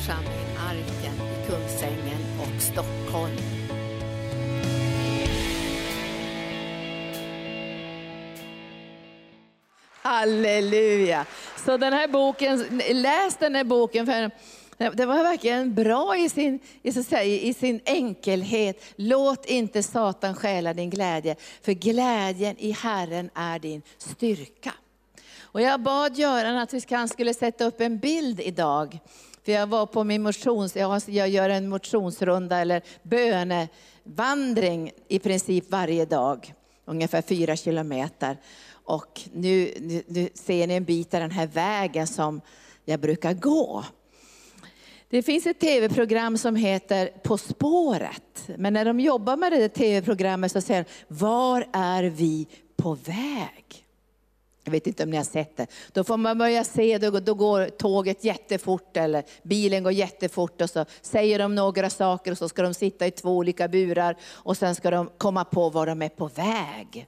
församling Arken i Kungsängen och Stockholm. Halleluja! Så den här boken, läs den här boken för det var verkligen bra i sin, i, så säga, i sin enkelhet. Låt inte Satan stjäla din glädje, för glädjen i Herren är din styrka. Och jag bad Göran att han skulle sätta upp en bild idag. För jag var på min motions, jag gör en motionsrunda eller bönevandring i princip varje dag. Ungefär fyra kilometer. Och nu, nu, nu ser ni en bit av den här vägen som jag brukar gå. Det finns ett tv-program som heter På spåret. Men när de jobbar med det tv-programmet så säger de, var är vi på väg? Jag vet inte om ni har sett det. Då får man börja se, då, då går tåget jättefort eller bilen går jättefort och så säger de några saker och så ska de sitta i två olika burar och sen ska de komma på var de är på väg.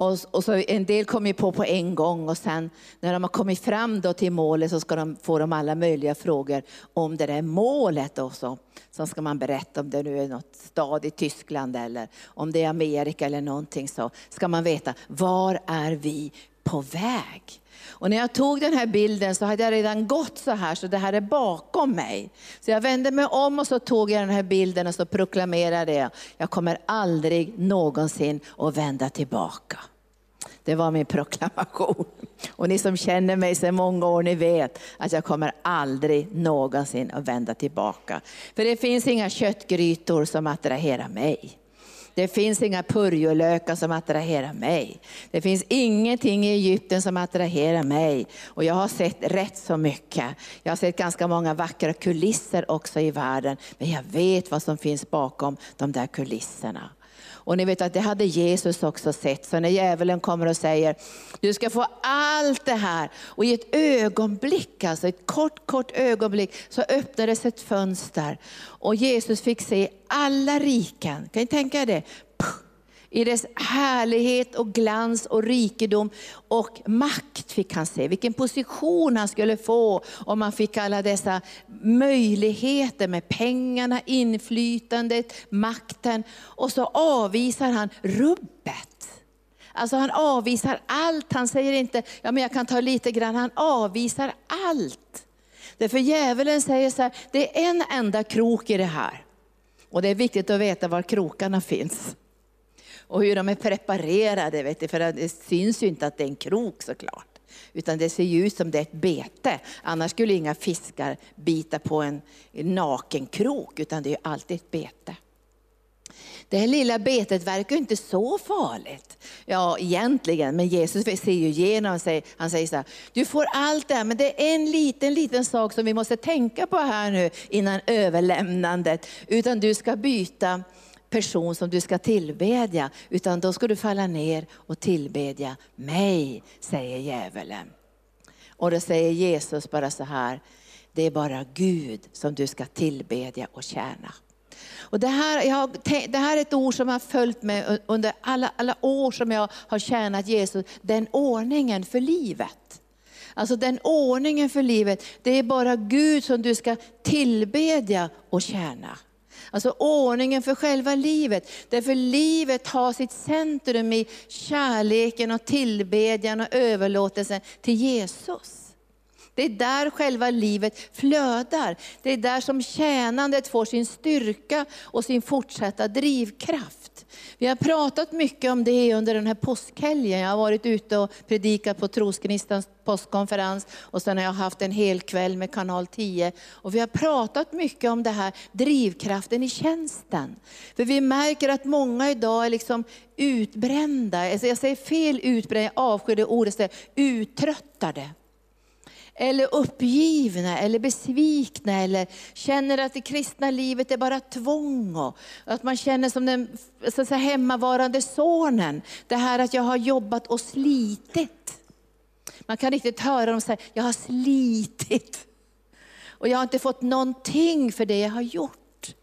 Och, och, så en del kommer på på en gång och sen när de har kommit fram då till målet så ska de få de alla möjliga frågor om det där målet. Och så. så ska man berätta om det nu är något stad i Tyskland eller om det är Amerika eller någonting så. Ska man veta, var är vi på väg? Och när jag tog den här bilden så hade jag redan gått så här, så det här är bakom mig. Så jag vände mig om och så tog jag den här bilden och så proklamerade jag, jag kommer aldrig någonsin att vända tillbaka. Det var min proklamation. Och ni som känner mig sedan många år, ni vet att jag kommer aldrig någonsin att vända tillbaka. För det finns inga köttgrytor som attraherar mig. Det finns inga purjolökar som attraherar mig. Det finns ingenting i Egypten som attraherar mig. Och jag har sett rätt så mycket. Jag har sett ganska många vackra kulisser också i världen. Men jag vet vad som finns bakom de där kulisserna. Och ni vet att det hade Jesus också sett. Så när djävulen kommer och säger, du ska få allt det här. Och i ett ögonblick, alltså ett kort, kort ögonblick, så öppnades ett fönster. Och Jesus fick se alla riken. Kan ni tänka er det? I dess härlighet och glans och rikedom och makt fick han se. Vilken position han skulle få om han fick alla dessa möjligheter med pengarna, inflytandet, makten. Och så avvisar han rubbet. Alltså han avvisar allt. Han säger inte, ja men jag kan ta lite grann. Han avvisar allt. Därför djävulen säger så här, det är en enda krok i det här. Och det är viktigt att veta var krokarna finns och hur de är preparerade. Vet du, för det syns ju inte att det är en krok såklart. Utan det ser ju ut som det är ett bete. Annars skulle inga fiskar bita på en naken krok, utan det är ju alltid ett bete. Det här lilla betet verkar inte så farligt. Ja, egentligen, men Jesus ser ju igenom sig. Han säger så här, du får allt det här, men det är en liten, liten sak som vi måste tänka på här nu innan överlämnandet. Utan du ska byta person som du ska tillbedja, utan då ska du falla ner och tillbedja mig, säger djävulen. Och då säger Jesus bara så här, det är bara Gud som du ska tillbedja och tjäna. Och det, här, jag, det här är ett ord som har följt mig under alla, alla år som jag har tjänat Jesus, den ordningen för livet. Alltså den ordningen för livet, det är bara Gud som du ska tillbedja och tjäna. Alltså ordningen för själva livet. Därför livet har sitt centrum i kärleken och tillbedjan och överlåtelsen till Jesus. Det är där själva livet flödar. Det är där som tjänandet får sin styrka och sin fortsatta drivkraft. Vi har pratat mycket om det under den här påskhelgen. Jag har varit ute och predikat på Trosgnistans påskkonferens och sen har jag haft en hel kväll med kanal 10. Och vi har pratat mycket om det här drivkraften i tjänsten. För vi märker att många idag är liksom utbrända, alltså jag säger fel utbrända, jag avskyr det ordet, uttröttade eller uppgivna eller besvikna eller känner att det kristna livet är bara tvång. Och att man känner som den så säga, hemmavarande sonen. Det här att jag har jobbat och slitit. Man kan riktigt höra dem säga, jag har slitit. Och jag har inte fått någonting för det jag har gjort.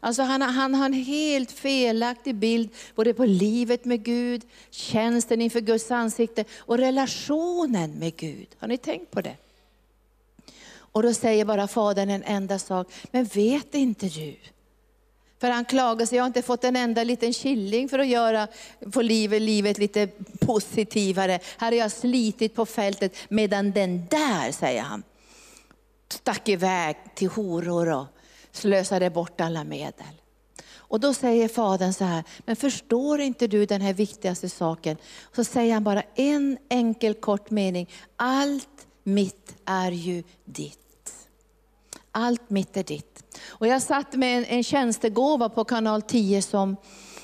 Alltså han, han har en helt felaktig bild både på livet med Gud, tjänsten inför Guds ansikte och relationen med Gud. Har ni tänkt på det? Och då säger bara fadern en enda sak, men vet inte du? För han klagar sig, jag har inte fått en enda liten killing för att göra, få livet, livet lite positivare. Här har jag slitit på fältet, medan den där, säger han, stack iväg till horor och slösade bort alla medel. Och då säger fadern så här, men förstår inte du den här viktigaste saken? Så säger han bara en enkel kort mening, allt mitt är ju ditt. Allt mitt är ditt. Och jag satt med en, en tjänstegåva på kanal 10 som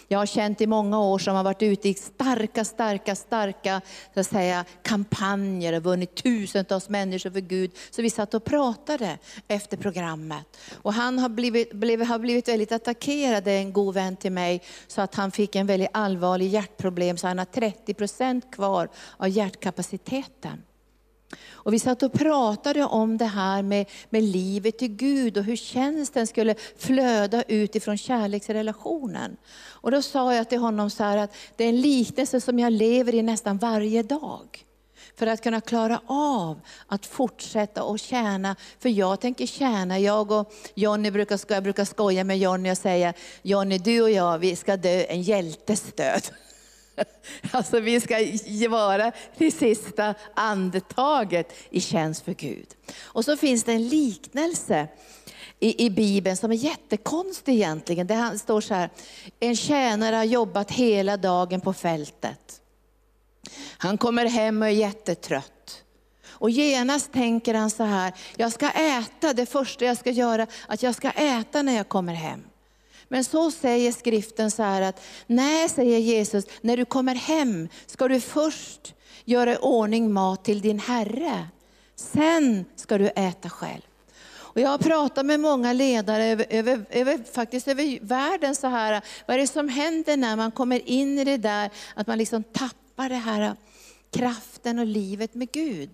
jag har känt i många år som har varit ute i starka, starka, starka så att säga, kampanjer och vunnit tusentals människor för Gud. Så vi satt och pratade efter programmet. Och han har blivit, blivit, har blivit väldigt attackerad, en god vän till mig, så att han fick en väldigt allvarlig hjärtproblem, så han har 30 procent kvar av hjärtkapaciteten. Och vi satt och pratade om det här med, med livet i Gud och hur tjänsten skulle flöda utifrån kärleksrelationen. Och då sa jag till honom så här att det är en liknelse som jag lever i nästan varje dag. För att kunna klara av att fortsätta och tjäna. För jag tänker tjäna, jag och Jonny brukar, jag brukar skoja med Jonny och säga, Jonny du och jag, vi ska dö en hjältes död. Alltså vi ska vara det sista andetaget i tjänst för Gud. Och så finns det en liknelse i, i Bibeln som är jättekonstig egentligen. Det står så här, en tjänare har jobbat hela dagen på fältet. Han kommer hem och är jättetrött. Och genast tänker han så här, jag ska äta, det första jag ska göra, att jag ska äta när jag kommer hem. Men så säger skriften så här att, nej säger Jesus, när du kommer hem ska du först göra i ordning mat till din Herre. Sen ska du äta själv. Och jag har pratat med många ledare över, över, över, faktiskt över världen så här, vad är det som händer när man kommer in i det där, att man liksom tappar det här kraften och livet med Gud.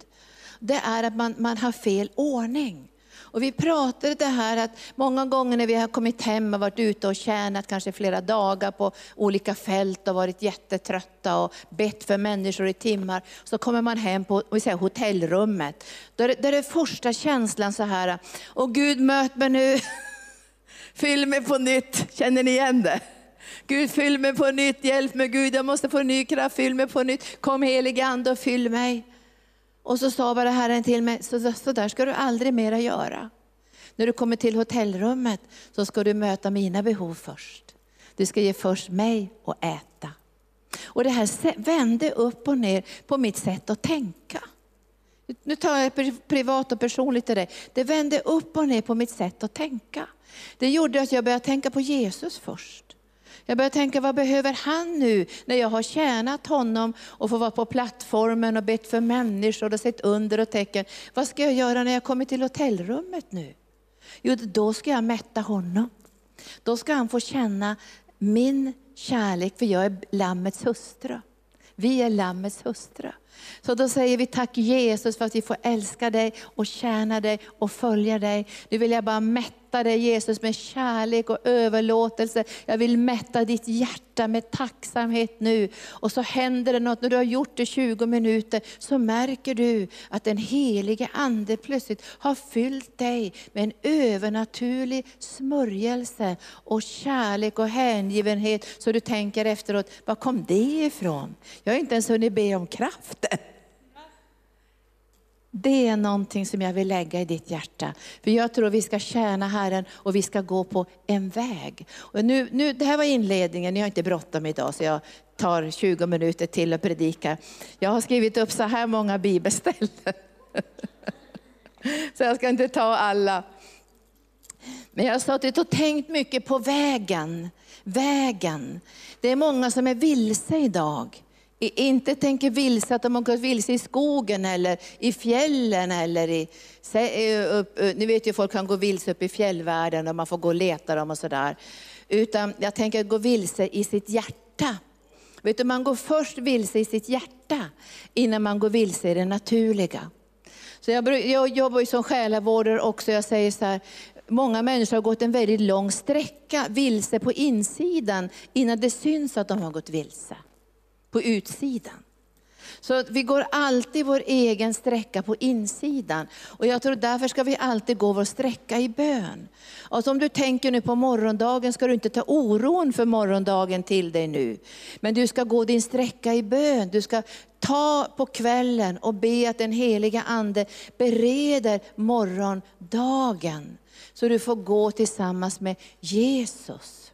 Det är att man, man har fel ordning. Och vi pratade det här att många gånger när vi har kommit hem och varit ute och tjänat kanske flera dagar på olika fält och varit jättetrötta och bett för människor i timmar, så kommer man hem på vi säger, hotellrummet. Då är, det, då är det första känslan så här, och Gud möt mig nu, fyll mig på nytt, känner ni igen det? Gud fyll mig på nytt, hjälp mig Gud, jag måste få ny kraft, fyll mig på nytt. Kom helige Ande och fyll mig. Och så sa bara Herren till mig, så, så där ska du aldrig mera göra. När du kommer till hotellrummet så ska du möta mina behov först. Du ska ge först mig att äta. Och det här vände upp och ner på mitt sätt att tänka. Nu tar jag privat och personligt till dig. Det vände upp och ner på mitt sätt att tänka. Det gjorde att jag började tänka på Jesus först. Jag börjar tänka, vad behöver han nu när jag har tjänat honom och får vara på plattformen och bett för människor och sett under och tecken. Vad ska jag göra när jag kommer till hotellrummet nu? Jo, då ska jag mätta honom. Då ska han få känna min kärlek, för jag är Lammets hustru. Vi är Lammets hustru. Så då säger vi tack Jesus för att vi får älska dig och tjäna dig och följa dig. Nu vill jag bara mätta mätta dig Jesus med kärlek och överlåtelse. Jag vill mätta ditt hjärta med tacksamhet nu. Och så händer det något, när du har gjort det 20 minuter, så märker du att den helige Ande plötsligt har fyllt dig med en övernaturlig smörjelse och kärlek och hängivenhet. Så du tänker efteråt, var kom det ifrån? Jag har inte ens hunnit be om kraften. Det är någonting som jag vill lägga i ditt hjärta. För jag tror vi ska tjäna Herren och vi ska gå på en väg. Och nu, nu, det här var inledningen, ni har inte bråttom idag så jag tar 20 minuter till och predikar. Jag har skrivit upp så här många bibelställen. Så jag ska inte ta alla. Men jag har suttit och tänkt mycket på vägen. Vägen. Det är många som är vilse idag inte tänker vilse att de har gått vilse i skogen eller i fjällen eller i, eh, upp, eh, ni vet ju folk kan gå vilse upp i fjällvärlden och man får gå och leta dem och sådär. Utan jag tänker gå vilse i sitt hjärta. Vet du, man går först vilse i sitt hjärta innan man går vilse i det naturliga. Så jag, jag jobbar ju som själavårdare också, jag säger så här, många människor har gått en väldigt lång sträcka vilse på insidan innan det syns att de har gått vilse på utsidan. Så vi går alltid vår egen sträcka på insidan. Och jag tror därför ska vi alltid gå vår sträcka i bön. Och om du tänker nu på morgondagen ska du inte ta oron för morgondagen till dig nu. Men du ska gå din sträcka i bön. Du ska ta på kvällen och be att den heliga Ande bereder morgondagen. Så du får gå tillsammans med Jesus.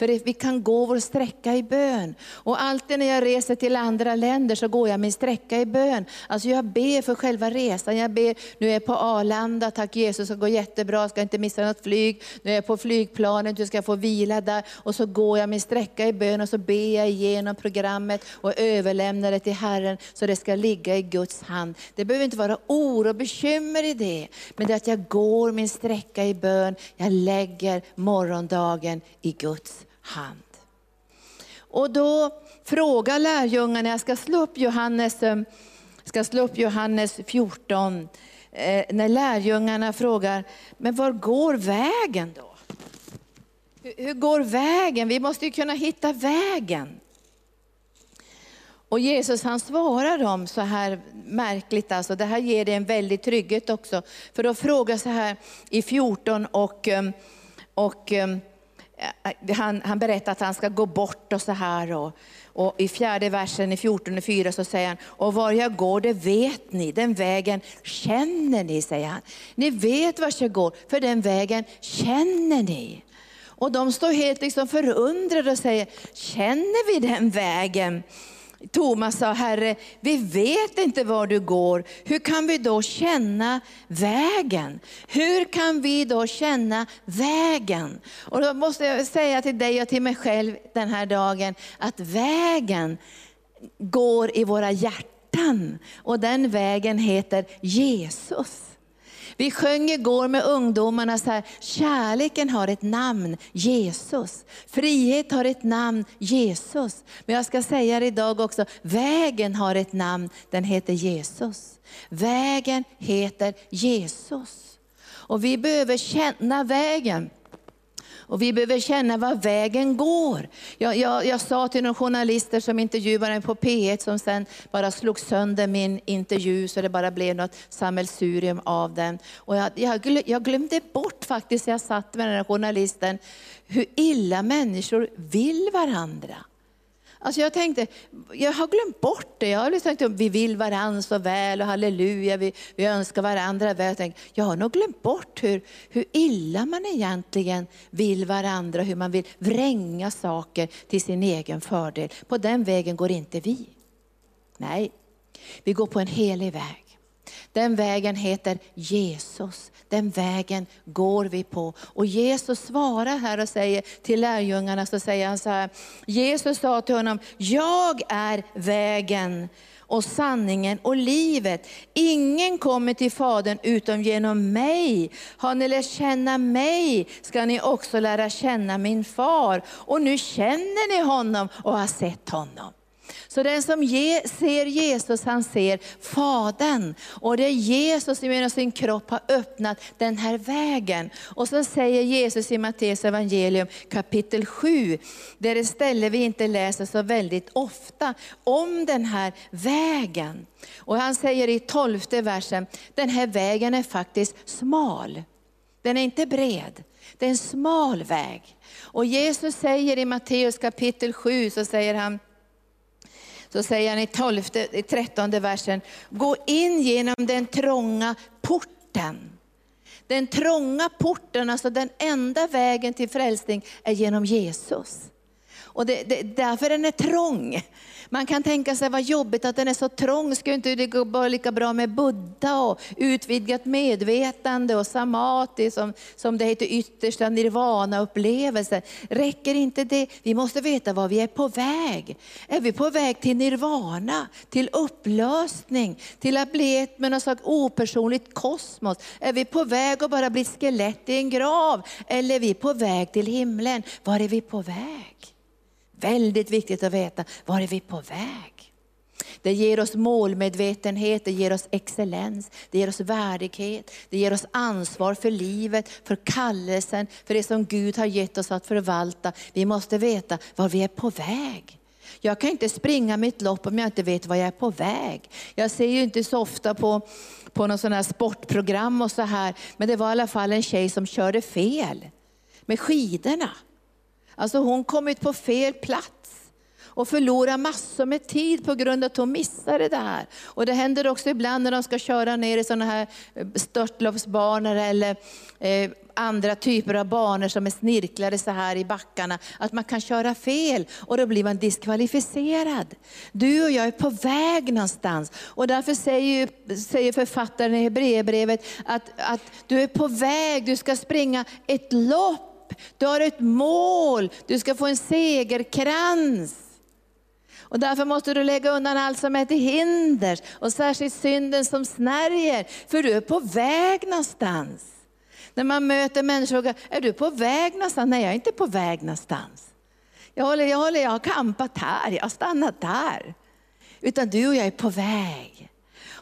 För vi kan gå vår sträcka i bön. Och alltid när jag reser till andra länder så går jag min sträcka i bön. Alltså jag ber för själva resan. Jag ber, nu är jag på Arlanda, tack Jesus, det går jättebra, ska inte missa något flyg. Nu är jag på flygplanet, du ska få vila där. Och så går jag min sträcka i bön och så ber jag igenom programmet och överlämnar det till Herren så det ska ligga i Guds hand. Det behöver inte vara oro och bekymmer i det. Men det är att jag går min sträcka i bön, jag lägger morgondagen i Guds hand. Och då frågar lärjungarna, jag ska slå upp Johannes, eh, ska slå upp Johannes 14, eh, när lärjungarna frågar, men var går vägen då? Hur, går vägen? Vi måste ju kunna hitta vägen. Och Jesus han svarar dem så här märkligt, alltså, det här ger dig en väldig trygghet också. För då frågar så här i 14 och, eh, och eh, Eh, eh, han, han berättar att han ska gå bort och så här. Och, och I fjärde versen i 14.4 så säger han, och var jag går det vet ni, den vägen känner ni, säger han. Ni vet vart jag går, för den vägen känner ni. Och de står helt liksom förundrade och säger, känner vi den vägen? Thomas sa, Herre, vi vet inte var du går. Hur kan vi då känna vägen? Hur kan vi då känna vägen? Och då måste jag säga till dig och till mig själv den här dagen, att vägen går i våra hjärtan. Och den vägen heter Jesus. Vi sjöng igår med ungdomarna så här, kärleken har ett namn, Jesus. Frihet har ett namn, Jesus. Men jag ska säga det idag också, vägen har ett namn, den heter Jesus. Vägen heter Jesus. Och vi behöver känna vägen. Och vi behöver känna var vägen går. Jag, jag, jag sa till några journalister som intervjuade mig på P1, som sen bara slog sönder min intervju så det bara blev något sammelsurium av den. Och jag, jag, jag glömde bort faktiskt, jag satt med den här journalisten, hur illa människor vill varandra. Alltså jag tänkte, jag har glömt bort det. Jag har tänkt att vi vill varandra så väl och halleluja, vi, vi önskar varandra väl. Jag, tänkte, jag har nog glömt bort hur, hur illa man egentligen vill varandra, hur man vill vränga saker till sin egen fördel. På den vägen går inte vi. Nej, vi går på en helig väg. Den vägen heter Jesus. Den vägen går vi på. Och Jesus svarar här och säger till lärjungarna, så säger han så här, Jesus sa till honom, jag är vägen och sanningen och livet. Ingen kommer till Fadern utom genom mig. Har ni lärt känna mig ska ni också lära känna min far. Och nu känner ni honom och har sett honom. Så den som ge, ser Jesus, han ser Fadern. Och det är Jesus som genom sin kropp har öppnat den här vägen. Och så säger Jesus i Matteus evangelium kapitel 7, där det ställe vi inte läser så väldigt ofta, om den här vägen. Och han säger i tolfte versen, den här vägen är faktiskt smal. Den är inte bred, det är en smal väg. Och Jesus säger i Matteus kapitel 7, så säger han, så säger han i 12, i 13 versen, gå in genom den trånga porten. Den trånga porten, alltså den enda vägen till frälsning är genom Jesus. Och det, det, därför den är trång. Man kan tänka sig vad jobbigt att den är så trång. Skulle inte det gå lika bra med Buddha och utvidgat medvetande och samati som, som det heter yttersta nirvana-upplevelse. Räcker inte det? Vi måste veta var vi är på väg. Är vi på väg till nirvana, till upplösning, till att bli ett med något slags opersonligt kosmos? Är vi på väg att bara bli skelett i en grav? Eller är vi på väg till himlen? Var är vi på väg? Väldigt viktigt att veta, var är vi på väg? Det ger oss målmedvetenhet, det ger oss excellens, det ger oss värdighet, det ger oss ansvar för livet, för kallelsen, för det som Gud har gett oss att förvalta. Vi måste veta var vi är på väg. Jag kan inte springa mitt lopp om jag inte vet var jag är på väg. Jag ser ju inte så ofta på, på någon sån här sportprogram och så här, men det var i alla fall en tjej som körde fel med skidorna. Alltså hon kom ut på fel plats och förlorar massor med tid på grund av att hon missade det här. Och det händer också ibland när de ska köra ner i sådana här eh, störtloppsbanor eller eh, andra typer av banor som är snirklade så här i backarna, att man kan köra fel och då blir man diskvalificerad. Du och jag är på väg någonstans och därför säger, säger författaren i Hebreerbrevet att, att du är på väg, du ska springa ett lopp, du har ett mål, du ska få en segerkrans. Och därför måste du lägga undan allt som är till hinder och särskilt synden som snärjer, för du är på väg någonstans. När man möter människor och är du på väg någonstans? Nej, jag är inte på väg någonstans. Jag, håller, jag, håller, jag har kampat här, jag har stannat där. Utan du och jag är på väg.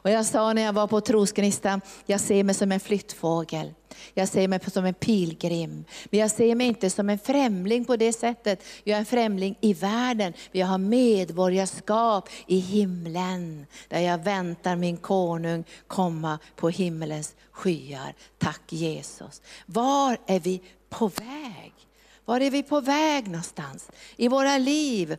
Och jag sa när jag var på Trosgnistan, jag ser mig som en flyttfågel. Jag ser mig som en pilgrim. Men jag ser mig inte som en främling på det sättet. Jag är en främling i världen. men Jag har medborgarskap i himlen. Där jag väntar min konung komma på himmelens skyar. Tack Jesus. Var är vi på väg? Var är vi på väg någonstans i våra liv?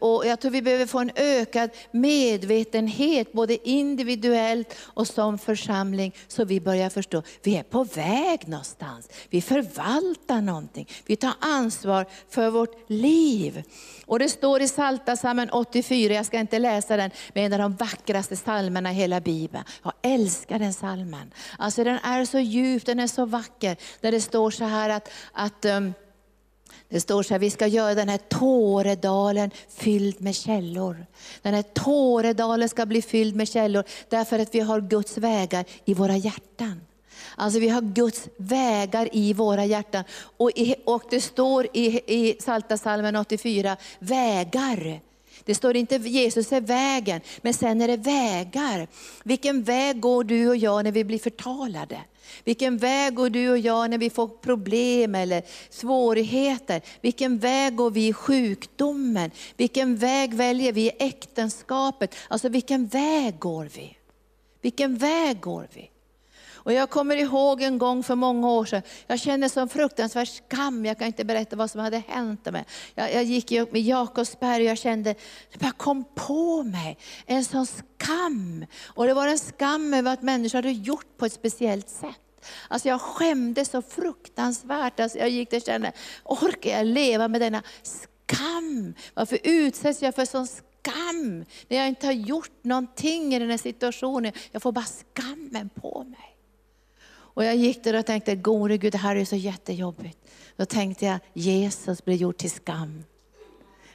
Och jag tror vi behöver få en ökad medvetenhet, både individuellt och som församling, så vi börjar förstå, vi är på väg någonstans. Vi förvaltar någonting, vi tar ansvar för vårt liv. Och det står i Psaltarpsalmen 84, jag ska inte läsa den, men en av de vackraste psalmerna i hela Bibeln. Jag älskar den psalmen. Alltså den är så djup, den är så vacker. Där det står så här att, att um, det står så här, vi ska göra den här Tåredalen fylld med källor. Den här Tåredalen ska bli fylld med källor därför att vi har Guds vägar i våra hjärtan. Alltså vi har Guds vägar i våra hjärtan. Och, i, och det står i, i Psaltarpsalmen 84, vägar. Det står inte Jesus är vägen, men sen är det vägar. Vilken väg går du och jag när vi blir förtalade? Vilken väg går du och jag när vi får problem eller svårigheter? Vilken väg går vi i sjukdomen? Vilken väg väljer vi i äktenskapet? Alltså vilken väg går vi? Vilken väg går vi? Och jag kommer ihåg en gång för många år sedan, jag kände sån fruktansvärd skam, jag kan inte berätta vad som hade hänt mig. Jag, jag gick upp med Jakobsberg och jag kände, det bara kom på mig, en sån skam. Och det var en skam över att människor hade gjort på ett speciellt sätt. Alltså jag skämdes så fruktansvärt. Alltså jag gick och kände, orkar jag leva med denna skam? Varför utsätts jag för sån skam? När jag inte har gjort någonting i den här situationen. Jag får bara skammen på mig. Och jag gick där och tänkte, gode Gud, det här är så jättejobbigt. Då tänkte jag, Jesus blir gjord till skam.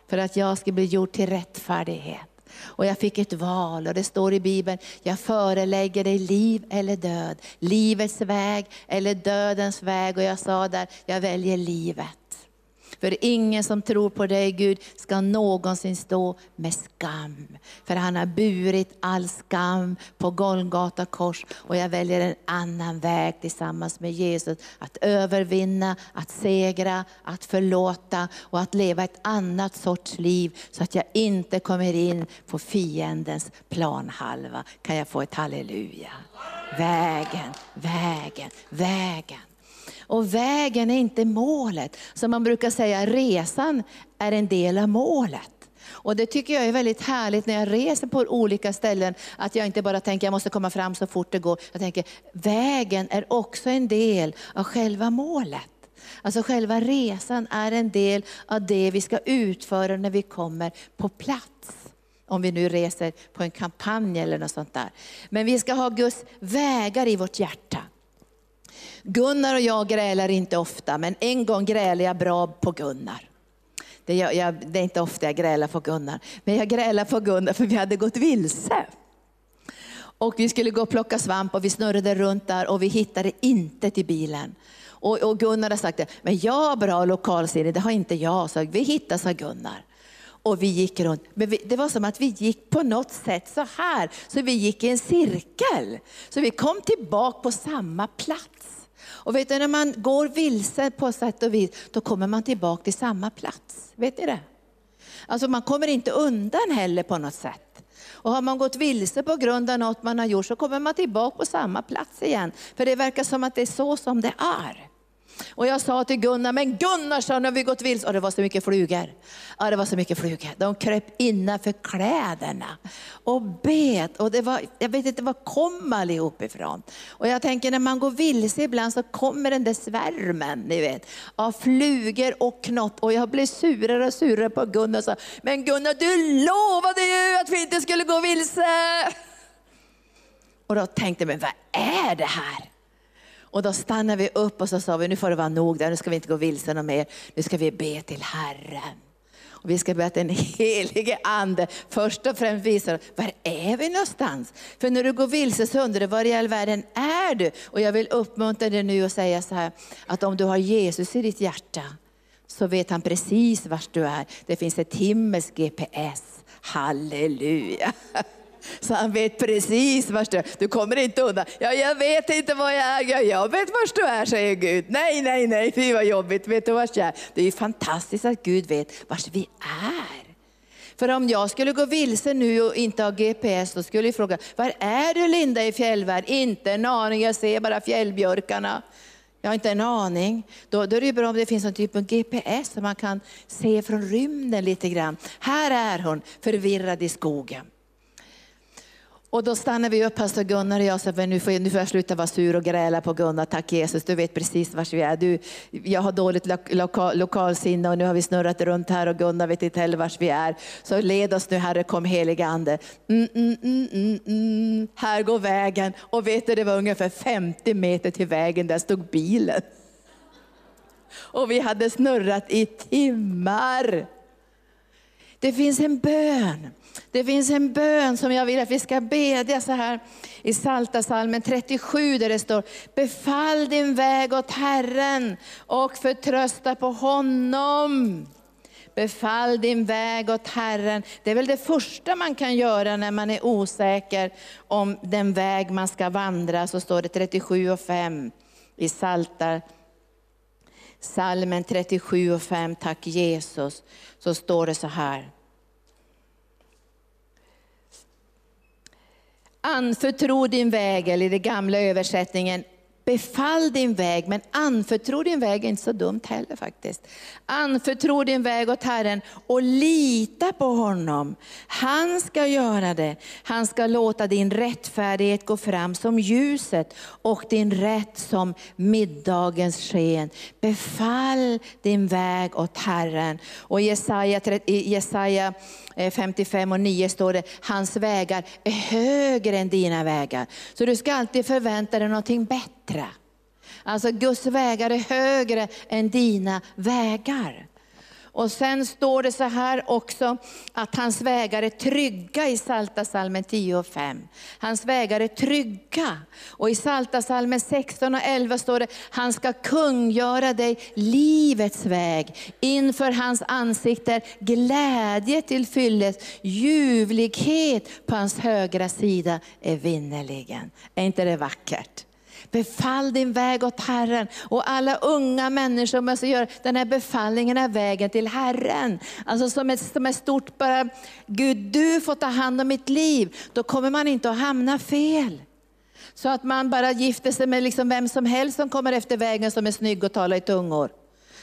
För att jag ska bli gjord till rättfärdighet. Och jag fick ett val och det står i Bibeln, jag förelägger dig liv eller död. Livets väg eller dödens väg. Och jag sa där, jag väljer livet. För ingen som tror på dig Gud ska någonsin stå med skam. För han har burit all skam på Golgata kors och jag väljer en annan väg tillsammans med Jesus. Att övervinna, att segra, att förlåta och att leva ett annat sorts liv så att jag inte kommer in på fiendens planhalva. Kan jag få ett halleluja? Vägen, vägen, vägen. Och vägen är inte målet. Som man brukar säga, resan är en del av målet. Och det tycker jag är väldigt härligt när jag reser på olika ställen, att jag inte bara tänker jag måste komma fram så fort det går. Jag tänker vägen är också en del av själva målet. Alltså själva resan är en del av det vi ska utföra när vi kommer på plats. Om vi nu reser på en kampanj eller något sånt där. Men vi ska ha Guds vägar i vårt hjärta. Gunnar och jag grälar inte ofta, men en gång grälade jag bra på Gunnar. Det, jag, jag, det är inte ofta jag grälar på Gunnar, men jag grälade på Gunnar för vi hade gått vilse. Och vi skulle gå och plocka svamp och vi snurrade runt där och vi hittade inte till bilen. Och, och Gunnar har sagt det, men jag har bra lokalsinne, det har inte jag. Så vi hittade, sa Gunnar. Och vi gick runt. Men vi, det var som att vi gick på något sätt så här, så vi gick i en cirkel. Så vi kom tillbaka på samma plats. Och vet du, när man går vilse på sätt och vis, då kommer man tillbaka till samma plats. Vet ni det? Alltså man kommer inte undan heller på något sätt. Och har man gått vilse på grund av något man har gjort så kommer man tillbaka på samma plats igen. För det verkar som att det är så som det är. Och jag sa till Gunnar, men Gunnar sa, nu har vi gått vilse. Och det var så mycket flugor. Ja, det var så mycket flugor. De kröp innanför kläderna och bet. Och det var, jag vet inte, var kom allihop ifrån? Och jag tänker när man går vilse ibland så kommer den där svärmen, ni vet, av flugor och knott. Och jag blev surare och surare på Gunnar och sa, men Gunnar du lovade ju att vi inte skulle gå vilse. Och då tänkte jag, men vad är det här? Och då stannade vi upp och så sa vi, nu får det vara nog där, nu ska vi inte gå vilse mer, nu ska vi be till Herren. Och vi ska be att den helige Ande först och främst visar, var är vi någonstans? För när du går vilse så undrar du, var i all världen är du? Och jag vill uppmuntra dig nu och säga så här, att om du har Jesus i ditt hjärta, så vet han precis vart du är. Det finns ett himmelskt GPS. Halleluja! Så han vet precis var du är. Du kommer inte undan. Ja, jag vet inte var jag är. Ja, jag vet var du är, säger Gud. Nej, nej, nej, fy vad jobbigt. Vet du var jag är? Det är ju fantastiskt att Gud vet var vi är. För om jag skulle gå vilse nu och inte ha GPS, då skulle jag fråga, var är du Linda i fjällvärld? Inte en aning, jag ser bara fjällbjörkarna. Jag har inte en aning. Då, då är det bra om det finns någon typ av GPS som man kan se från rymden lite grann. Här är hon, förvirrad i skogen. Och då stannar vi upp, pastor Gunnar och jag, så nu får, jag, nu får jag sluta vara sur och gräla på Gunnar. Tack Jesus, du vet precis var vi är. Du, jag har dåligt lo, loka, lokalsinne och nu har vi snurrat runt här och Gunnar vet inte heller var vi är. Så led oss nu Herre, kom helige Ande. Mm, mm, mm, mm, mm. här går vägen och vet du, det var ungefär 50 meter till vägen, där stod bilen. Och vi hade snurrat i timmar. Det finns en bön det finns en bön som jag vill att vi ska bedja så här i Salta salmen 37 där det står, befall din väg åt Herren och förtrösta på honom. Befall din väg åt Herren. Det är väl det första man kan göra när man är osäker om den väg man ska vandra. Så står det 37 och 5 i Saltar Salmen 37 och 5, tack Jesus, så står det så här. Anförtro din väg, eller i den gamla översättningen, Befall din väg, men anförtro din väg är inte så dumt heller faktiskt. Anförtro din väg åt Herren och lita på honom. Han ska göra det. Han ska låta din rättfärdighet gå fram som ljuset och din rätt som middagens sken. Befall din väg åt Herren. Och i Jesaja, Jesaja eh, 55 och 9 står det, hans vägar är högre än dina vägar. Så du ska alltid förvänta dig någonting bättre. Alltså Guds vägar är högre än dina vägar. Och sen står det så här också, att hans vägar är trygga i Salta salmen 10 och 5. Hans vägar är trygga. Och i Salta salmen 16 och 11 står det, han ska kungöra dig livets väg. Inför hans ansikte glädje till fylles, ljuvlighet på hans högra sida är vinnerligen. Är inte det vackert? Befall din väg åt Herren. Och alla unga människor måste göra den här befallningen är vägen till Herren. Alltså som ett, som ett stort bara, Gud du får ta hand om mitt liv. Då kommer man inte att hamna fel. Så att man bara gifter sig med liksom vem som helst som kommer efter vägen som är snygg och talar i tungor.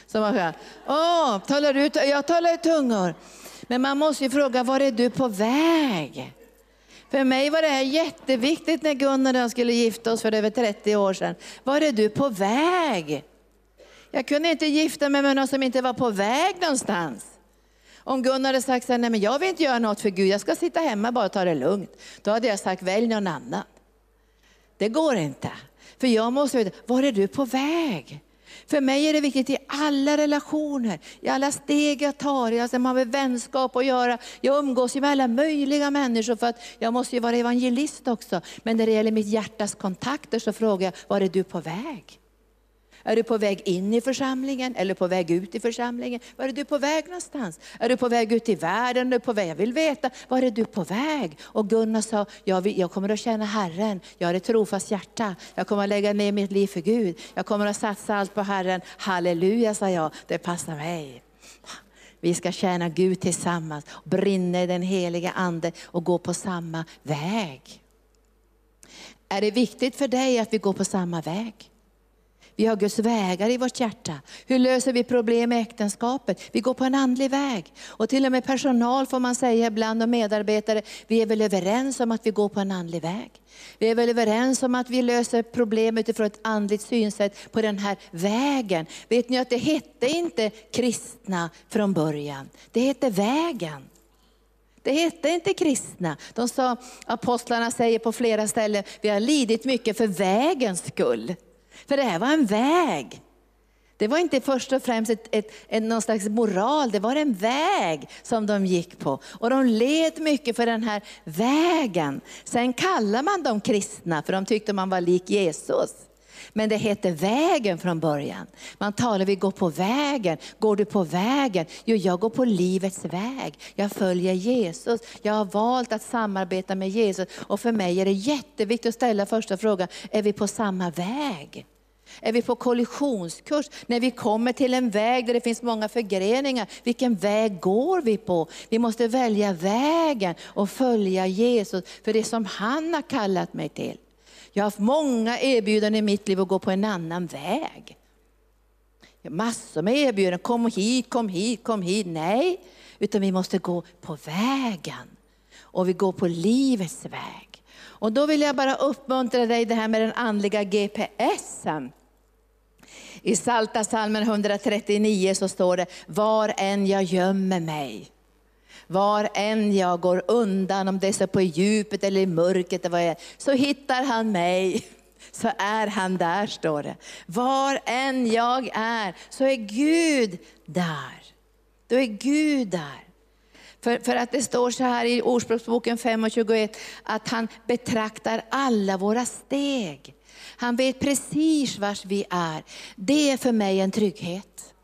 Så man säger, åh, talar du, jag talar i tungor. Men man måste ju fråga, var är du på väg? För mig var det här jätteviktigt när Gunnar och jag skulle gifta oss för över 30 år sedan. Var är du på väg? Jag kunde inte gifta mig med någon som inte var på väg någonstans. Om Gunnar hade sagt så nej men jag vill inte göra något för Gud, jag ska sitta hemma bara och ta det lugnt. Då hade jag sagt, välj någon annan. Det går inte. För jag måste veta, var är du på väg? För mig är det viktigt i alla relationer, i alla steg jag tar, jag alltså har med vänskap att göra. Jag umgås ju med alla möjliga människor för att jag måste ju vara evangelist också. Men när det gäller mitt hjärtas kontakter så frågar jag, var är du på väg? Är du på väg in i församlingen eller på väg ut i församlingen? Var är du på väg någonstans? Är du på väg ut i världen? Är på väg? Jag vill veta, var är du på väg? Och Gunnar sa, jag, vill, jag kommer att känna Herren. Jag har ett trofast hjärta. Jag kommer att lägga ner mitt liv för Gud. Jag kommer att satsa allt på Herren. Halleluja, sa jag. Det passar mig. Vi ska tjäna Gud tillsammans, brinna i den heliga Ande och gå på samma väg. Är det viktigt för dig att vi går på samma väg? Vi har Guds vägar i vårt hjärta. Hur löser vi problem i äktenskapet? Vi går på en andlig väg. Och till och med personal får man säga ibland och medarbetare, vi är väl överens om att vi går på en andlig väg. Vi är väl överens om att vi löser problem utifrån ett andligt synsätt på den här vägen. Vet ni att det hette inte kristna från början, det hette vägen. Det hette inte kristna. De sa, apostlarna säger på flera ställen, vi har lidit mycket för vägens skull. För det här var en väg. Det var inte först och främst ett, ett, ett, någon slags moral, det var en väg som de gick på. Och de led mycket för den här vägen. Sen kallar man dem kristna för de tyckte man var lik Jesus. Men det heter vägen från början. Man talar, vi går på vägen. Går du på vägen? Jo, jag går på livets väg. Jag följer Jesus. Jag har valt att samarbeta med Jesus. Och för mig är det jätteviktigt att ställa första frågan, är vi på samma väg? Är vi på kollisionskurs? När vi kommer till en väg där det finns många förgreningar, vilken väg går vi på? Vi måste välja vägen och följa Jesus för det som han har kallat mig till. Jag har haft många erbjudanden i mitt liv att gå på en annan väg. Massor med erbjudanden, kom hit, kom hit, kom hit. Nej, utan vi måste gå på vägen. Och vi går på livets väg. Och då vill jag bara uppmuntra dig det här med den andliga GPSen. I Salta salmen 139 så står det, var än jag gömmer mig, var än jag går undan, om det är så på djupet eller i mörkret, vad är, så hittar han mig. Så är han där, står det. Var än jag är, så är Gud där. Då är Gud där. För, för att det står så här i Ordspråksboken 5 och 21, att han betraktar alla våra steg. Han vet precis var vi är. Det är för mig en trygghet.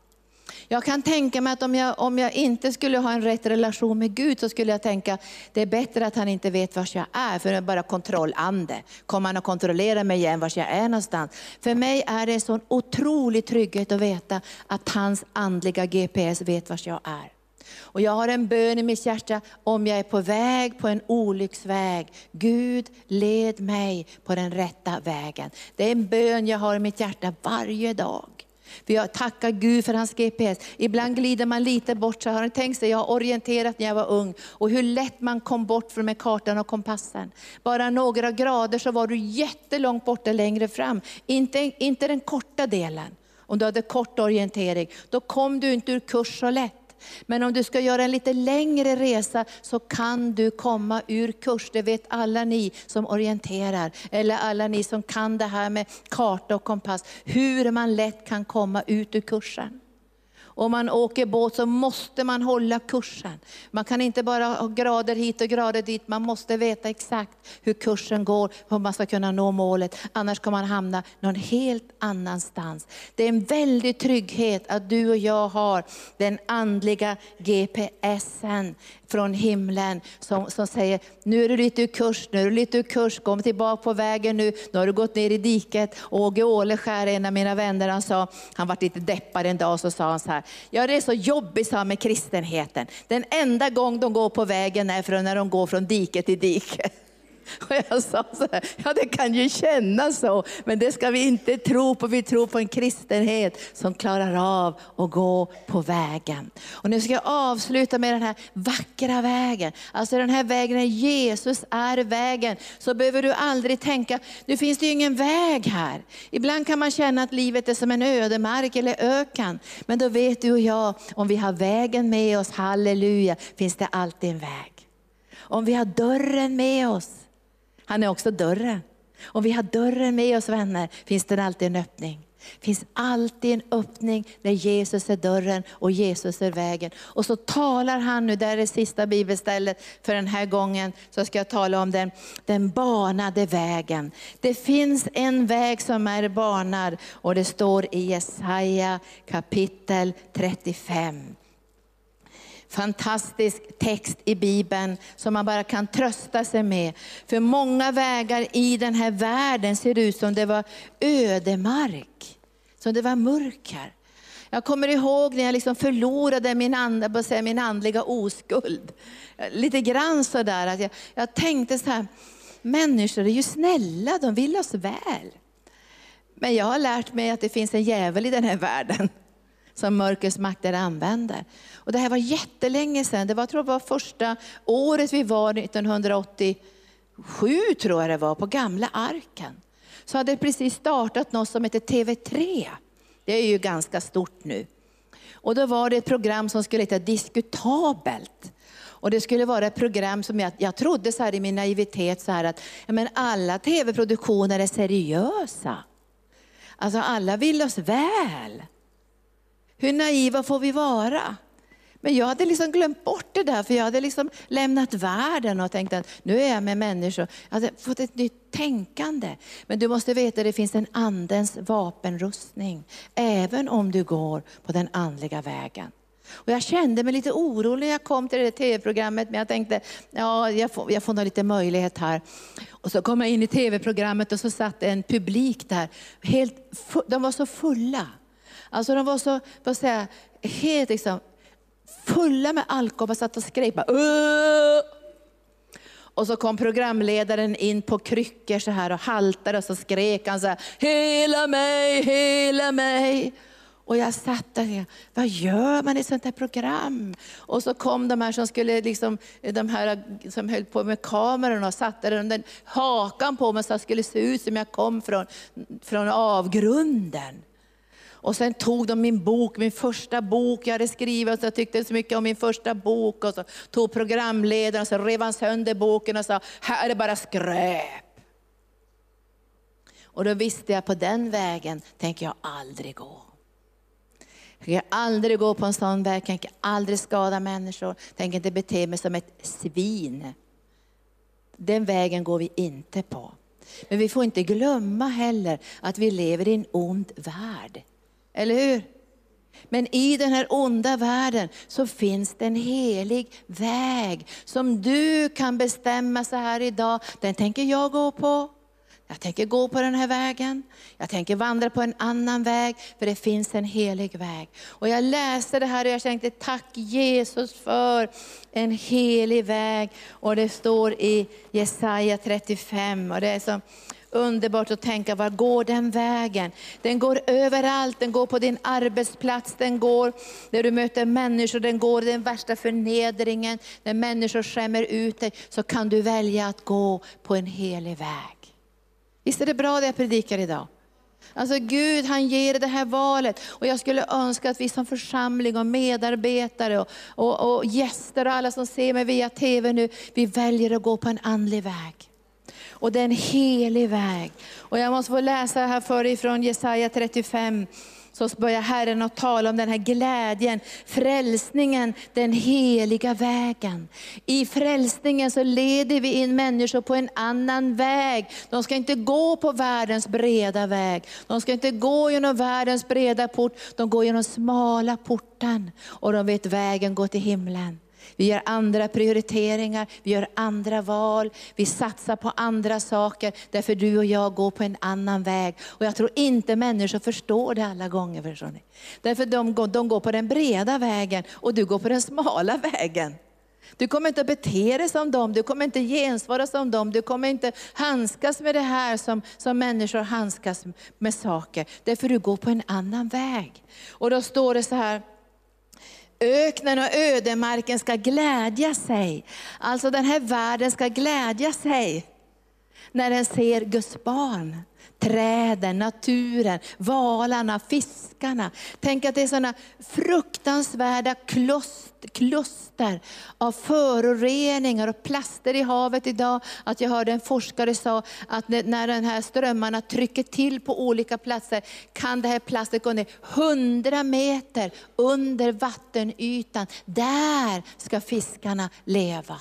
Jag kan tänka mig att om jag, om jag inte skulle ha en rätt relation med Gud så skulle jag tänka, det är bättre att han inte vet var jag är, för det är bara kontrollande. Kommer han att kontrollera mig igen var jag är någonstans? För mig är det en sån otrolig trygghet att veta att hans andliga GPS vet var jag är. Och jag har en bön i mitt hjärta, om jag är på väg på en olycksväg, Gud led mig på den rätta vägen. Det är en bön jag har i mitt hjärta varje dag. För jag tackar Gud för hans GPS. Ibland glider man lite bort, så har ni tänkt sig, jag har orienterat när jag var ung, och hur lätt man kom bort från med kartan och kompassen. Bara några grader så var du jättelångt borta längre fram. Inte, inte den korta delen. Om du hade kort orientering, då kom du inte ur kurs så lätt. Men om du ska göra en lite längre resa så kan du komma ur kurs. Det vet alla ni som orienterar, eller alla ni som kan det här med karta och kompass. Hur man lätt kan komma ut ur kursen. Om man åker båt så måste man hålla kursen. Man kan inte bara ha grader hit och grader dit, man måste veta exakt hur kursen går hur man ska kunna nå målet. Annars kan man hamna någon helt annanstans. Det är en väldig trygghet att du och jag har den andliga GPSen från himlen som, som säger, nu är du lite ur kurs, nu är du lite ur kurs, kom tillbaka på vägen nu, nu har du gått ner i diket. Åge Åleskär, en av mina vänner, han sa, han var lite deppad en dag, så sa han så här, ja det är så jobbigt så med kristenheten. Den enda gång de går på vägen är från när de går från dike till dike. Och jag sa så här, ja det kan ju kännas så, men det ska vi inte tro på. Vi tror på en kristenhet som klarar av att gå på vägen. Och nu ska jag avsluta med den här vackra vägen. Alltså den här vägen, när Jesus är vägen, så behöver du aldrig tänka, nu finns det ju ingen väg här. Ibland kan man känna att livet är som en ödemark eller öken. Men då vet du och jag, om vi har vägen med oss, halleluja, finns det alltid en väg. Om vi har dörren med oss, han är också dörren. Om vi har dörren med oss vänner, finns det alltid en öppning. Det finns alltid en öppning när Jesus är dörren och Jesus är vägen. Och så talar han nu, det är det sista bibelstället för den här gången, så ska jag tala om den, den banade vägen. Det finns en väg som är banad och det står i Jesaja kapitel 35 fantastisk text i Bibeln som man bara kan trösta sig med. För många vägar i den här världen ser ut som det var ödemark, som det var mörker. Jag kommer ihåg när jag liksom förlorade min, and, säga, min andliga oskuld. Lite grann sådär, att jag, jag tänkte så här, människor är ju snälla, de vill oss väl. Men jag har lärt mig att det finns en djävul i den här världen som mörkrets makter använder. Och det här var jättelänge sedan, det var, tror jag var första året vi var 1987 tror jag det var, på gamla arken. Så hade det precis startat något som heter TV3. Det är ju ganska stort nu. Och då var det ett program som skulle heta Diskutabelt. Och det skulle vara ett program som jag, jag trodde så här i min naivitet så här att ja men alla tv-produktioner är seriösa. Alltså alla vill oss väl. Hur naiva får vi vara? Men jag hade liksom glömt bort det där, för jag hade liksom lämnat världen och tänkt att nu är jag med människor. Jag hade fått ett nytt tänkande. Men du måste veta att det finns en andens vapenrustning, även om du går på den andliga vägen. Och jag kände mig lite orolig när jag kom till det tv-programmet, men jag tänkte, ja, jag får, jag får nog lite möjlighet här. Och så kom jag in i tv-programmet och så satt en publik där. Helt, de var så fulla. Alltså de var så, vad säga, helt liksom, fulla med alkohol bara satt och skrek. Bara, och så kom programledaren in på kryckor så här och haltade och så skrek han så här, hela mig, hela mig. Och jag satt där, vad gör man i ett sånt här program? Och så kom de här som skulle, liksom, de här som höll på med kameran och satte den hakan på mig så att det skulle se ut som jag kom från, från avgrunden. Och sen tog de min bok, min första bok jag hade skrivit, och jag tyckte så mycket om min första bok. Och så tog programledaren och så rev han sönder boken och sa, här är det bara skräp. Och då visste jag, på den vägen tänker jag aldrig gå. Jag tänker aldrig gå på en sån väg, jag tänker aldrig skada människor, tänker inte bete mig som ett svin. Den vägen går vi inte på. Men vi får inte glömma heller att vi lever i en ond värld. Eller hur? Men i den här onda världen så finns det en helig väg som du kan bestämma så här idag. Den tänker jag gå på. Jag tänker gå på den här vägen. Jag tänker vandra på en annan väg, för det finns en helig väg. Och jag läste det här och jag tänkte, tack Jesus för en helig väg. Och det står i Jesaja 35. Och det är så underbart att tänka, var går den vägen? Den går överallt, den går på din arbetsplats, den går där du möter människor, den går den värsta förnedringen, när människor skämmer ut dig, så kan du välja att gå på en helig väg. Visst är det bra det jag predikar idag? Alltså Gud han ger det här valet. Och jag skulle önska att vi som församling och medarbetare och, och, och gäster och alla som ser mig via TV nu, vi väljer att gå på en andlig väg. Och det är en helig väg. Och jag måste få läsa här för ifrån Jesaja 35 så börjar Herren att tala om den här glädjen, frälsningen, den heliga vägen. I frälsningen så leder vi in människor på en annan väg. De ska inte gå på världens breda väg. De ska inte gå genom världens breda port, de går genom smala porten. Och de vet vägen går till himlen. Vi gör andra prioriteringar, vi gör andra val, vi satsar på andra saker, därför du och jag går på en annan väg. Och jag tror inte människor förstår det alla gånger. Förstår ni? Därför de, de går på den breda vägen och du går på den smala vägen. Du kommer inte att bete dig som dem, du kommer inte gensvara som dem, du kommer inte handskas med det här som, som människor handskas med saker. Därför du går på en annan väg. Och då står det så här, öknen och ödemarken ska glädja sig. Alltså den här världen ska glädja sig när den ser Guds barn. Träden, naturen, valarna, fiskarna. Tänk att det är sådana fruktansvärda kluster av föroreningar och plaster i havet idag. Att jag hörde en forskare sa att när de här strömmarna trycker till på olika platser kan det här plastet gå ner 100 meter under vattenytan. Där ska fiskarna leva.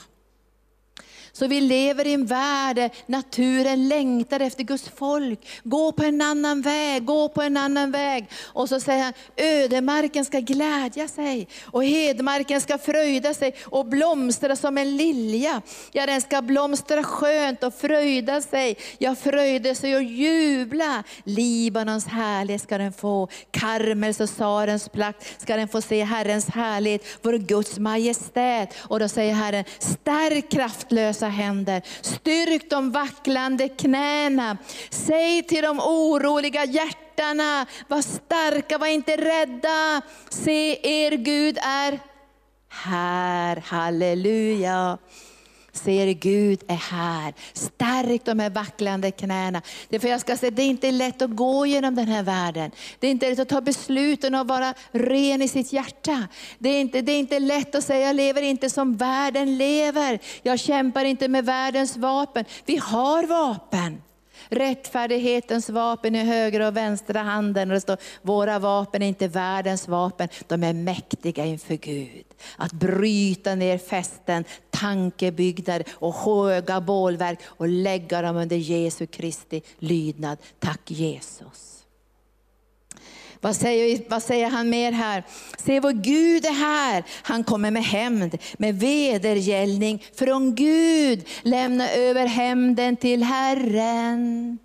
Så vi lever i en värld där naturen längtar efter Guds folk. Gå på en annan väg, gå på en annan väg. Och så säger han, ödemarken ska glädja sig och hedmarken ska fröjda sig och blomstra som en lilja. Ja, den ska blomstra skönt och fröjda sig. Ja, fröjda sig och jubla. Libanons härlighet ska den få, Karmels och Sarens plakt ska den få se Herrens härlighet, vår Guds majestät. Och då säger Herren, stärk kraftlösa händer, styrk de vacklande knäna. Säg till de oroliga hjärtana, var starka, var inte rädda. Se, er Gud är här. Halleluja ser Gud är här. Stärk de här vacklande knäna. Det, för jag ska säga, det är inte lätt att gå genom den här världen. Det är inte lätt att ta besluten och vara ren i sitt hjärta. Det är, inte, det är inte lätt att säga, jag lever inte som världen lever. Jag kämpar inte med världens vapen. Vi har vapen. Rättfärdighetens vapen i högra och vänstra handen. Och det står, våra vapen är inte världens vapen, de är mäktiga inför Gud. Att bryta ner fästen, tankebyggnader och höga bålverk och lägga dem under Jesu Kristi lydnad. Tack Jesus. Vad säger, vad säger han mer här? Se vår Gud är här. Han kommer med hämnd, med vedergällning från Gud. Lämna över hämnden till Herren.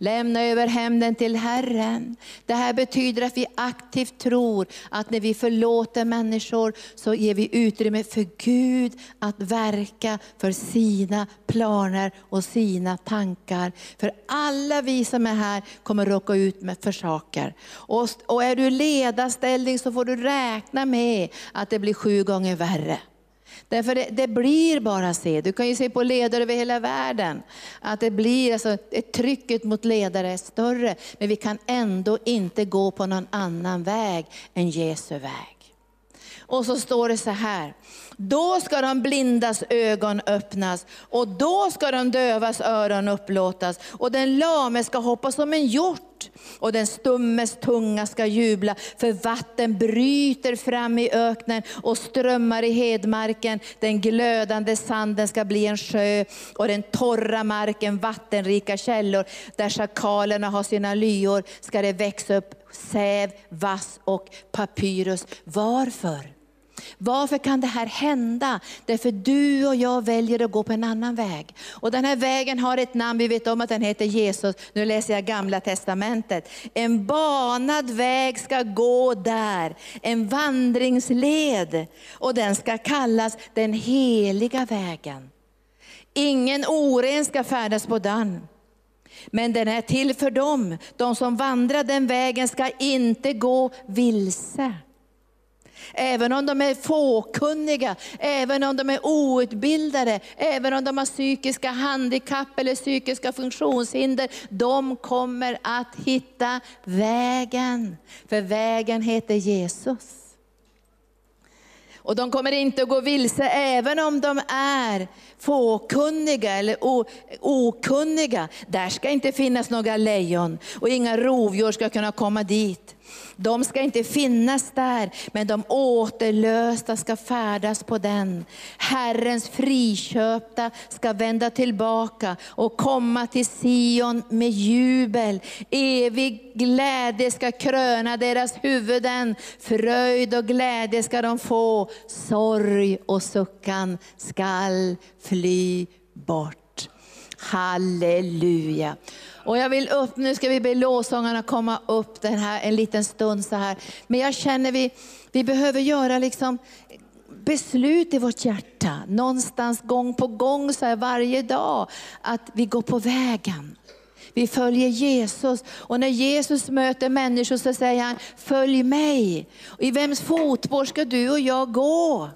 Lämna över hämnden till Herren. Det här betyder att vi aktivt tror att när vi förlåter människor så ger vi utrymme för Gud att verka för sina planer och sina tankar. För alla vi som är här kommer råka ut med för saker. Och, och är du i ledarställning så får du räkna med att det blir sju gånger värre. Därför det, det, blir bara se. Du kan ju se på ledare över hela världen. Att det blir, alltså, trycket mot ledare är större. Men vi kan ändå inte gå på någon annan väg än Jesu väg. Och så står det så här, då ska de blindas ögon öppnas och då ska de dövas öron upplåtas och den lame ska hoppa som en hjort och den stummes tunga ska jubla för vatten bryter fram i öknen och strömmar i hedmarken. Den glödande sanden ska bli en sjö och den torra marken vattenrika källor. Där schakalerna har sina lyor ska det växa upp säv, vass och papyrus. Varför? Varför kan det här hända? Därför du och jag väljer att gå på en annan väg. Och den här vägen har ett namn, vi vet om att den heter Jesus. Nu läser jag gamla testamentet. En banad väg ska gå där, en vandringsled. Och den ska kallas den heliga vägen. Ingen oren ska färdas på den. Men den är till för dem. De som vandrar den vägen ska inte gå vilse. Även om de är fåkunniga, även om de är outbildade, även om de har psykiska handikapp eller psykiska funktionshinder. De kommer att hitta vägen. För vägen heter Jesus. Och de kommer inte att gå vilse även om de är fåkunniga eller okunniga. Där ska inte finnas några lejon och inga rovdjur ska kunna komma dit. De ska inte finnas där, men de återlösta ska färdas på den. Herrens friköpta ska vända tillbaka och komma till Sion med jubel. Evig glädje ska kröna deras huvuden. Fröjd och glädje ska de få. Sorg och suckan skall fly bort. Halleluja. Och jag vill upp, nu ska vi be lovsångarna komma upp den här, en liten stund så här. Men jag känner vi, vi behöver göra liksom beslut i vårt hjärta, någonstans gång på gång, så här varje dag, att vi går på vägen. Vi följer Jesus och när Jesus möter människor så säger han, följ mig. Och I vems fotspår ska du och jag gå?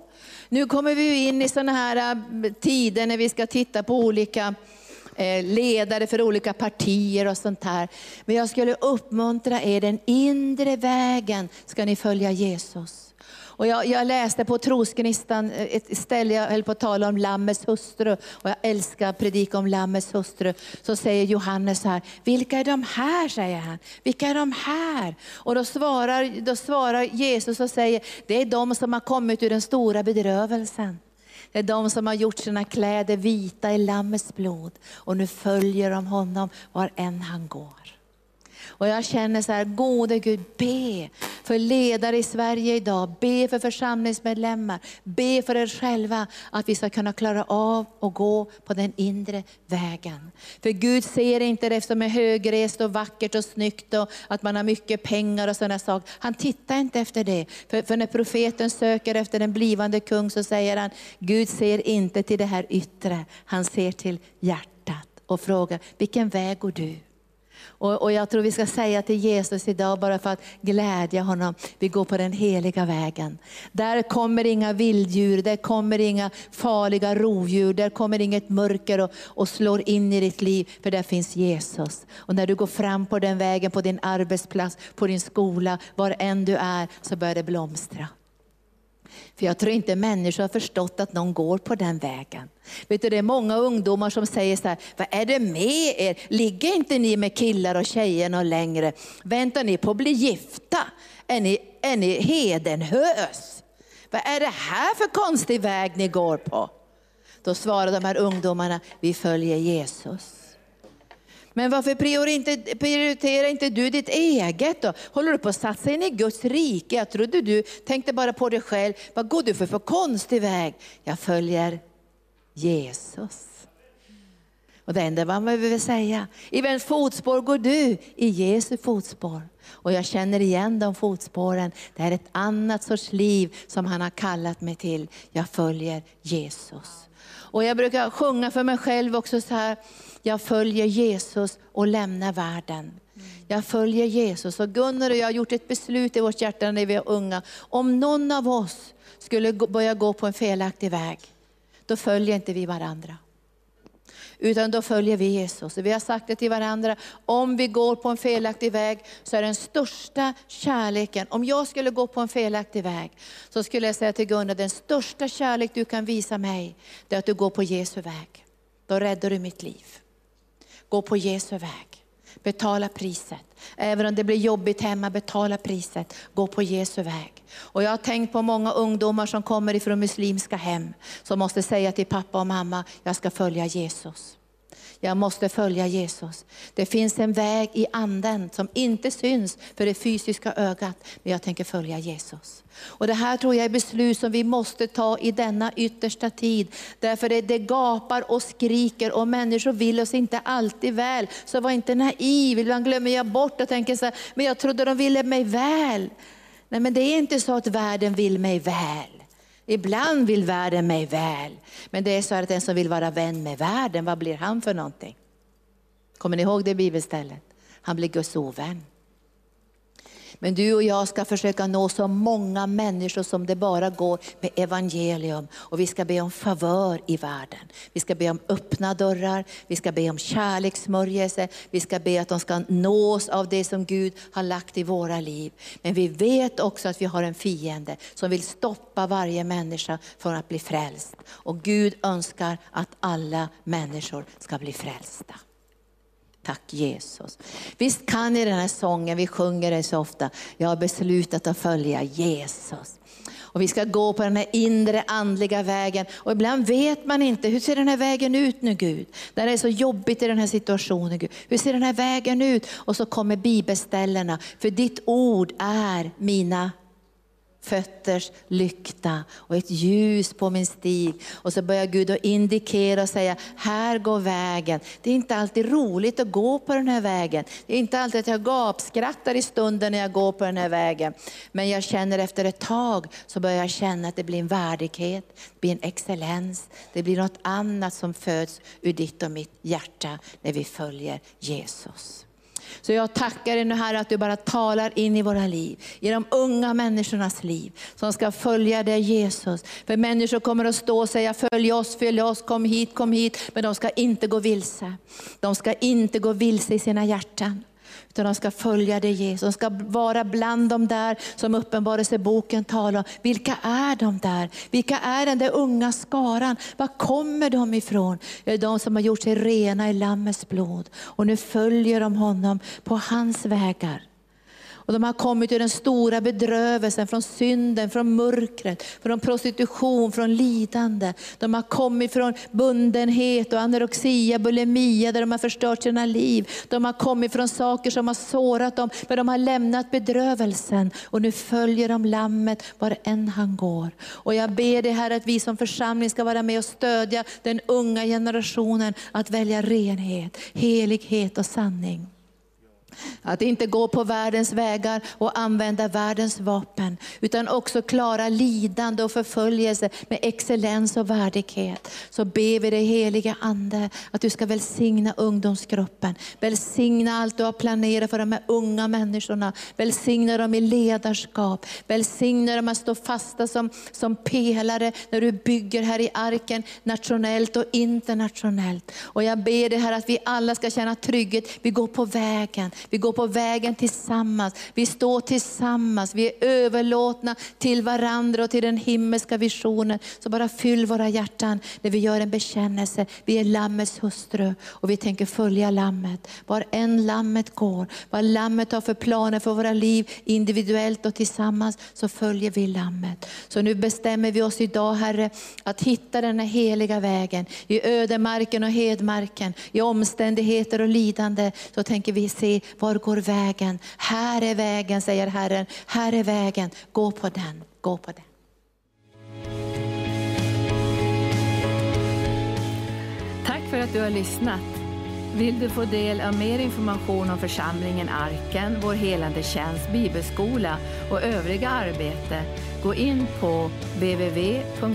Nu kommer vi in i sådana här äh, tider när vi ska titta på olika Eh, ledare för olika partier och sånt här. Men jag skulle uppmuntra er, den inre vägen ska ni följa Jesus. Och jag, jag, läste på Trosgnistan eh, ett ställe, jag höll på att tala om Lammets hustru, och jag älskar att predika om Lammets hustru. Så säger Johannes så här, vilka är de här? säger han. Vilka är de här? Och då svarar, då svarar Jesus och säger, det är de som har kommit ur den stora bedrövelsen. Det är de som har gjort sina kläder vita i Lammets blod. Och nu följer de honom var än han går. Och jag känner så här, gode Gud, be för ledare i Sverige idag, be för församlingsmedlemmar, be för er själva att vi ska kunna klara av att gå på den inre vägen. För Gud ser inte det som är högrest och vackert och snyggt och att man har mycket pengar och sådana saker. Han tittar inte efter det. För, för när profeten söker efter en blivande kung så säger han, Gud ser inte till det här yttre, han ser till hjärtat och frågar, vilken väg går du? Och, och jag tror vi ska säga till Jesus idag, bara för att glädja honom, vi går på den heliga vägen. Där kommer inga vilddjur, där kommer inga farliga rovdjur, där kommer inget mörker och, och slår in i ditt liv, för där finns Jesus. Och när du går fram på den vägen, på din arbetsplats, på din skola, var än du är, så börjar det blomstra. För jag tror inte människor har förstått att någon går på den vägen. Vet du, det är många ungdomar som säger så här, vad är det med er? Ligger inte ni med killar och tjejer någon längre? Väntar ni på att bli gifta? Är ni, är ni hedenhös? Vad är det här för konstig väg ni går på? Då svarar de här ungdomarna, vi följer Jesus. Men varför prioriterar inte du ditt eget då? Håller du på att satsa in i Guds rike? Jag trodde du tänkte bara på dig själv. Vad går du för, för konstig väg? Jag följer Jesus. Och det enda man behöver säga, i vems fotspår går du? I Jesu fotspår. Och jag känner igen de fotspåren. Det är ett annat sorts liv som han har kallat mig till. Jag följer Jesus. Och jag brukar sjunga för mig själv också så här, jag följer Jesus och lämnar världen. Jag följer Jesus. Och Gunnar och jag har gjort ett beslut i vårt hjärta när vi är unga. Om någon av oss skulle börja gå på en felaktig väg, då följer inte vi varandra. Utan då följer vi Jesus. Vi har sagt det till varandra, om vi går på en felaktig väg så är den största kärleken, om jag skulle gå på en felaktig väg, så skulle jag säga till Gunnar, den största kärlek du kan visa mig, det är att du går på Jesu väg. Då räddar du mitt liv. Gå på Jesu väg. Betala priset. Även om det blir jobbigt hemma, betala priset. Gå på Jesu väg. Och jag har tänkt på många ungdomar som kommer ifrån muslimska hem, som måste säga till pappa och mamma, jag ska följa Jesus. Jag måste följa Jesus. Det finns en väg i anden som inte syns för det fysiska ögat, men jag tänker följa Jesus. Och Det här tror jag är beslut som vi måste ta i denna yttersta tid. Därför det, det gapar och skriker och människor vill oss inte alltid väl. Så var inte naiv, ibland glömmer jag bort och tänker så här, men jag trodde de ville mig väl. Nej men det är inte så att världen vill mig väl. Ibland vill världen mig väl. Men det är så att den som vill vara vän med världen, vad blir han för någonting? Kommer ni ihåg det bibelstället? Han blir Guds ovän. Men du och jag ska försöka nå så många människor som det bara går med evangelium. Och vi ska be om favör i världen. Vi ska be om öppna dörrar, vi ska be om kärlekssmörjelse, vi ska be att de ska nås av det som Gud har lagt i våra liv. Men vi vet också att vi har en fiende som vill stoppa varje människa från att bli frälst. Och Gud önskar att alla människor ska bli frälsta. Tack Jesus. Visst kan ni den här sången, vi sjunger den så ofta. Jag har beslutat att följa Jesus. Och vi ska gå på den här inre andliga vägen. Och ibland vet man inte, hur ser den här vägen ut nu Gud? När det är så jobbigt i den här situationen Gud. Hur ser den här vägen ut? Och så kommer bibelställena. För ditt ord är mina fötters lykta och ett ljus på min stig. Och så börjar Gud att indikera och säga, här går vägen. Det är inte alltid roligt att gå på den här vägen. Det är inte alltid att jag gapskrattar i stunden när jag går på den här vägen. Men jag känner efter ett tag så börjar jag känna att det blir en värdighet, det blir en excellens. Det blir något annat som föds ur ditt och mitt hjärta när vi följer Jesus. Så jag tackar dig nu Herre att du bara talar in i våra liv, i de unga människornas liv, som ska följa dig Jesus. För människor kommer att stå och säga, följ oss, följ oss, kom hit, kom hit. Men de ska inte gå vilse. De ska inte gå vilse i sina hjärtan. Utan de ska följa dig Jesus. De ska vara bland de där som Uppenbarelseboken talar om. Vilka är de där? Vilka är den där unga skaran? Var kommer de ifrån? Det är de som har gjort sig rena i Lammets blod. Och nu följer de honom på hans vägar. Och de har kommit ur den stora bedrövelsen från synden, från mörkret, från prostitution, från lidande. De har kommit från bundenhet och anorexia, bulimia, där de har förstört sina liv. De har kommit från saker som har sårat dem, men de har lämnat bedrövelsen. Och nu följer de lammet var än han går. Och jag ber dig Herre att vi som församling ska vara med och stödja den unga generationen att välja renhet, helighet och sanning. Att inte gå på världens vägar och använda världens vapen, utan också klara lidande och förföljelse med excellens och värdighet. Så ber vi dig heliga Ande att du ska välsigna ungdomsgruppen. Välsigna allt du har planerat för de här unga människorna. Välsigna dem i ledarskap. Välsigna dem att stå fasta som, som pelare när du bygger här i arken, nationellt och internationellt. Och jag ber dig här att vi alla ska känna trygghet. Vi går på vägen. Vi går på vägen tillsammans. Vi står tillsammans. Vi är överlåtna till varandra och till den himmelska visionen. Så bara fyll våra hjärtan när vi gör en bekännelse. Vi är Lammets hustru och vi tänker följa Lammet. Var än Lammet går, vad Lammet har för planer för våra liv individuellt och tillsammans, så följer vi Lammet. Så nu bestämmer vi oss idag Herre, att hitta den här heliga vägen. I ödemarken och hedmarken, i omständigheter och lidande, så tänker vi se var går vägen? Här är vägen, säger Herren. Här är vägen. Gå på den. Gå på den. Tack för att du har lyssnat. Vill du få del av mer information om församlingen Arken, vår helande tjänst, bibelskola och övriga arbete, gå in på www.arken.org.